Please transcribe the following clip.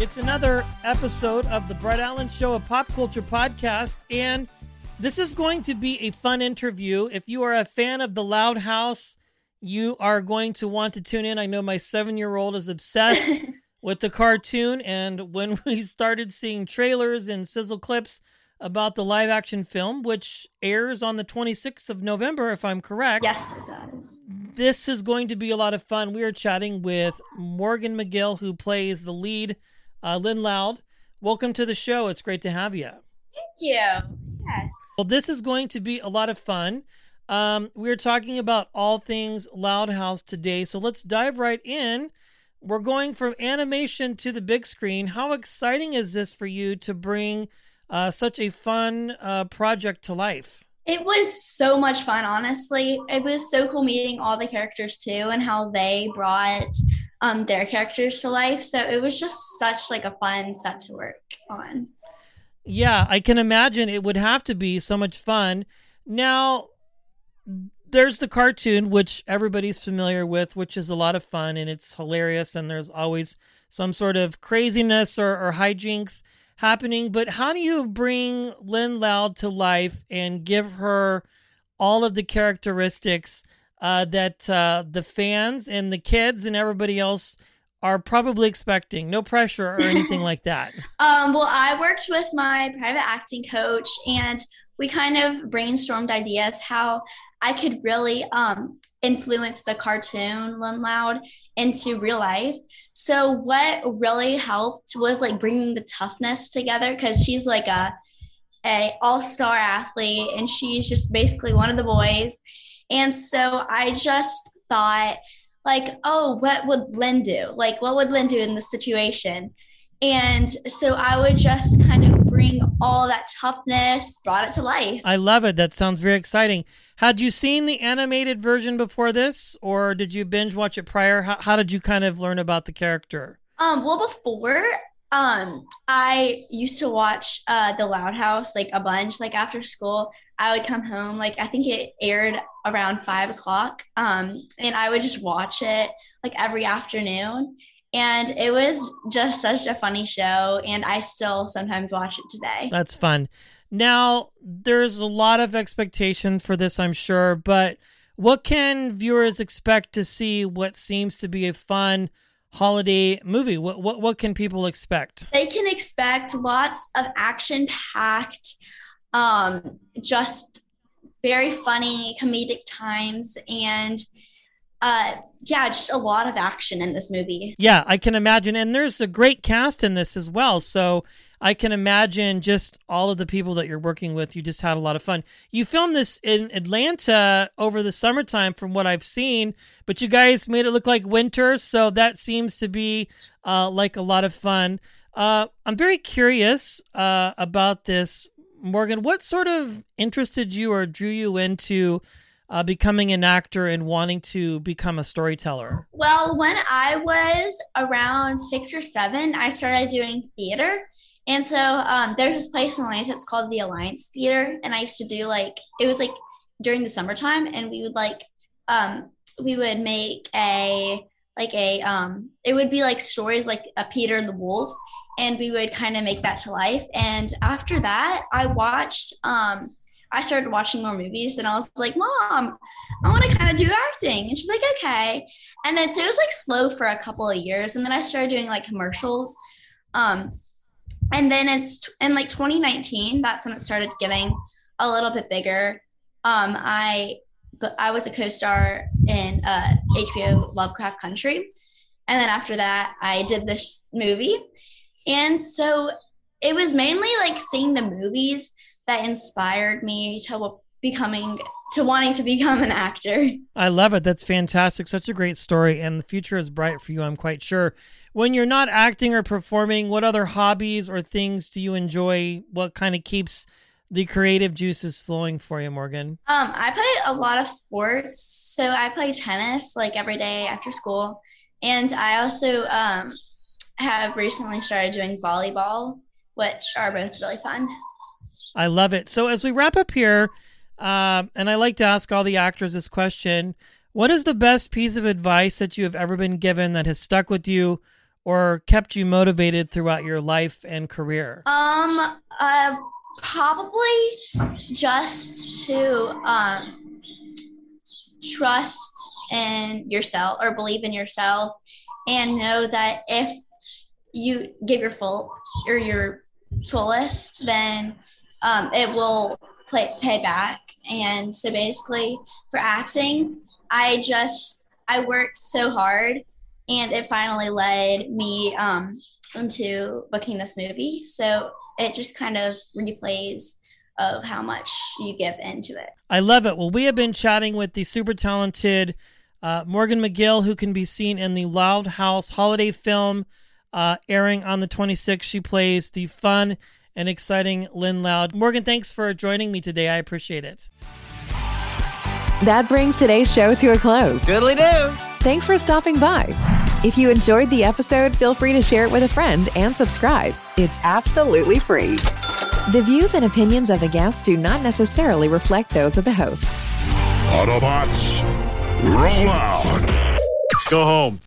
It's another episode of the Brett Allan Show, a pop culture podcast. And this is going to be a fun interview. If you are a fan of The Loud House, you are going to want to tune in. I know my seven year old is obsessed with the cartoon. And when we started seeing trailers and sizzle clips about the live action film, which airs on the 26th of November, if I'm correct, Yes, it does. this is going to be a lot of fun. We are chatting with Morgan McGill, who plays the lead, uh, Lynn Loud. Welcome to the show. It's great to have you. Thank you. Yes. Well, this is going to be a lot of fun. Um, we're talking about all things Loud House today, so let's dive right in. We're going from animation to the big screen. How exciting is this for you to bring uh, such a fun uh, project to life? It was so much fun, honestly. It was so cool meeting all the characters too and how they brought um, their characters to life. So it was just such like a fun set to work on. Yeah, I can imagine it would have to be so much fun. Now, there's the cartoon, which everybody's familiar with, which is a lot of fun and it's hilarious, and there's always some sort of craziness or, or hijinks happening. But how do you bring Lynn Loud to life and give her all of the characteristics uh, that uh, the fans and the kids and everybody else are probably expecting? No pressure or anything like that. Um, well, I worked with my private acting coach and we kind of brainstormed ideas how I could really um, influence the cartoon Lynn Loud into real life. So what really helped was like bringing the toughness together because she's like a a all-star athlete and she's just basically one of the boys. And so I just thought like, oh, what would Lynn do? Like what would Lynn do in this situation? And so I would just kind of bring all that toughness, brought it to life. I love it. That sounds very exciting. Had you seen the animated version before this, or did you binge watch it prior? How, how did you kind of learn about the character? Um, well, before, um, I used to watch uh, The Loud House like a bunch. Like after school, I would come home. Like I think it aired around five o'clock, um, and I would just watch it like every afternoon. And it was just such a funny show, and I still sometimes watch it today. That's fun. Now, there's a lot of expectation for this, I'm sure, but what can viewers expect to see what seems to be a fun holiday movie? What what, what can people expect? They can expect lots of action packed, um, just very funny comedic times, and uh, yeah, just a lot of action in this movie. Yeah, I can imagine. And there's a great cast in this as well. So I can imagine just all of the people that you're working with. You just had a lot of fun. You filmed this in Atlanta over the summertime, from what I've seen, but you guys made it look like winter. So that seems to be uh, like a lot of fun. Uh, I'm very curious uh, about this, Morgan. What sort of interested you or drew you into uh, becoming an actor and wanting to become a storyteller? Well, when I was around six or seven, I started doing theater. And so um, there's this place in Atlanta, it's called the Alliance Theater. And I used to do like, it was like during the summertime, and we would like, um, we would make a, like a, um, it would be like stories like a Peter and the Wolf. And we would kind of make that to life. And after that, I watched, um, I started watching more movies and I was like, Mom, I want to kind of do acting. And she's like, okay. And then so it was like slow for a couple of years. And then I started doing like commercials. Um, and then it's in like 2019, that's when it started getting a little bit bigger. Um, I but I was a co-star in uh, HBO Lovecraft Country, and then after that, I did this movie, and so it was mainly like seeing the movies that inspired me to becoming to wanting to become an actor. I love it. That's fantastic. Such a great story, and the future is bright for you, I'm quite sure. When you're not acting or performing, what other hobbies or things do you enjoy? What kind of keeps the creative juices flowing for you, Morgan? Um, I play a lot of sports. So I play tennis like every day after school. And I also um, have recently started doing volleyball, which are both really fun. I love it. So as we wrap up here, um, and I like to ask all the actors this question What is the best piece of advice that you have ever been given that has stuck with you or kept you motivated throughout your life and career? Um, uh, probably just to um, trust in yourself or believe in yourself and know that if you give your full or your fullest, then um, it will play, pay back. And so basically, for acting, I just I worked so hard, and it finally led me um, into booking this movie. So it just kind of replays of how much you give into it. I love it. Well, we have been chatting with the super talented uh, Morgan McGill, who can be seen in the Loud House holiday film uh, airing on the 26th. She plays the fun and exciting Lynn Loud. Morgan, thanks for joining me today. I appreciate it. That brings today's show to a close. Goodly do. Thanks for stopping by. If you enjoyed the episode, feel free to share it with a friend and subscribe. It's absolutely free. The views and opinions of the guests do not necessarily reflect those of the host. Autobots, roll out. Go home.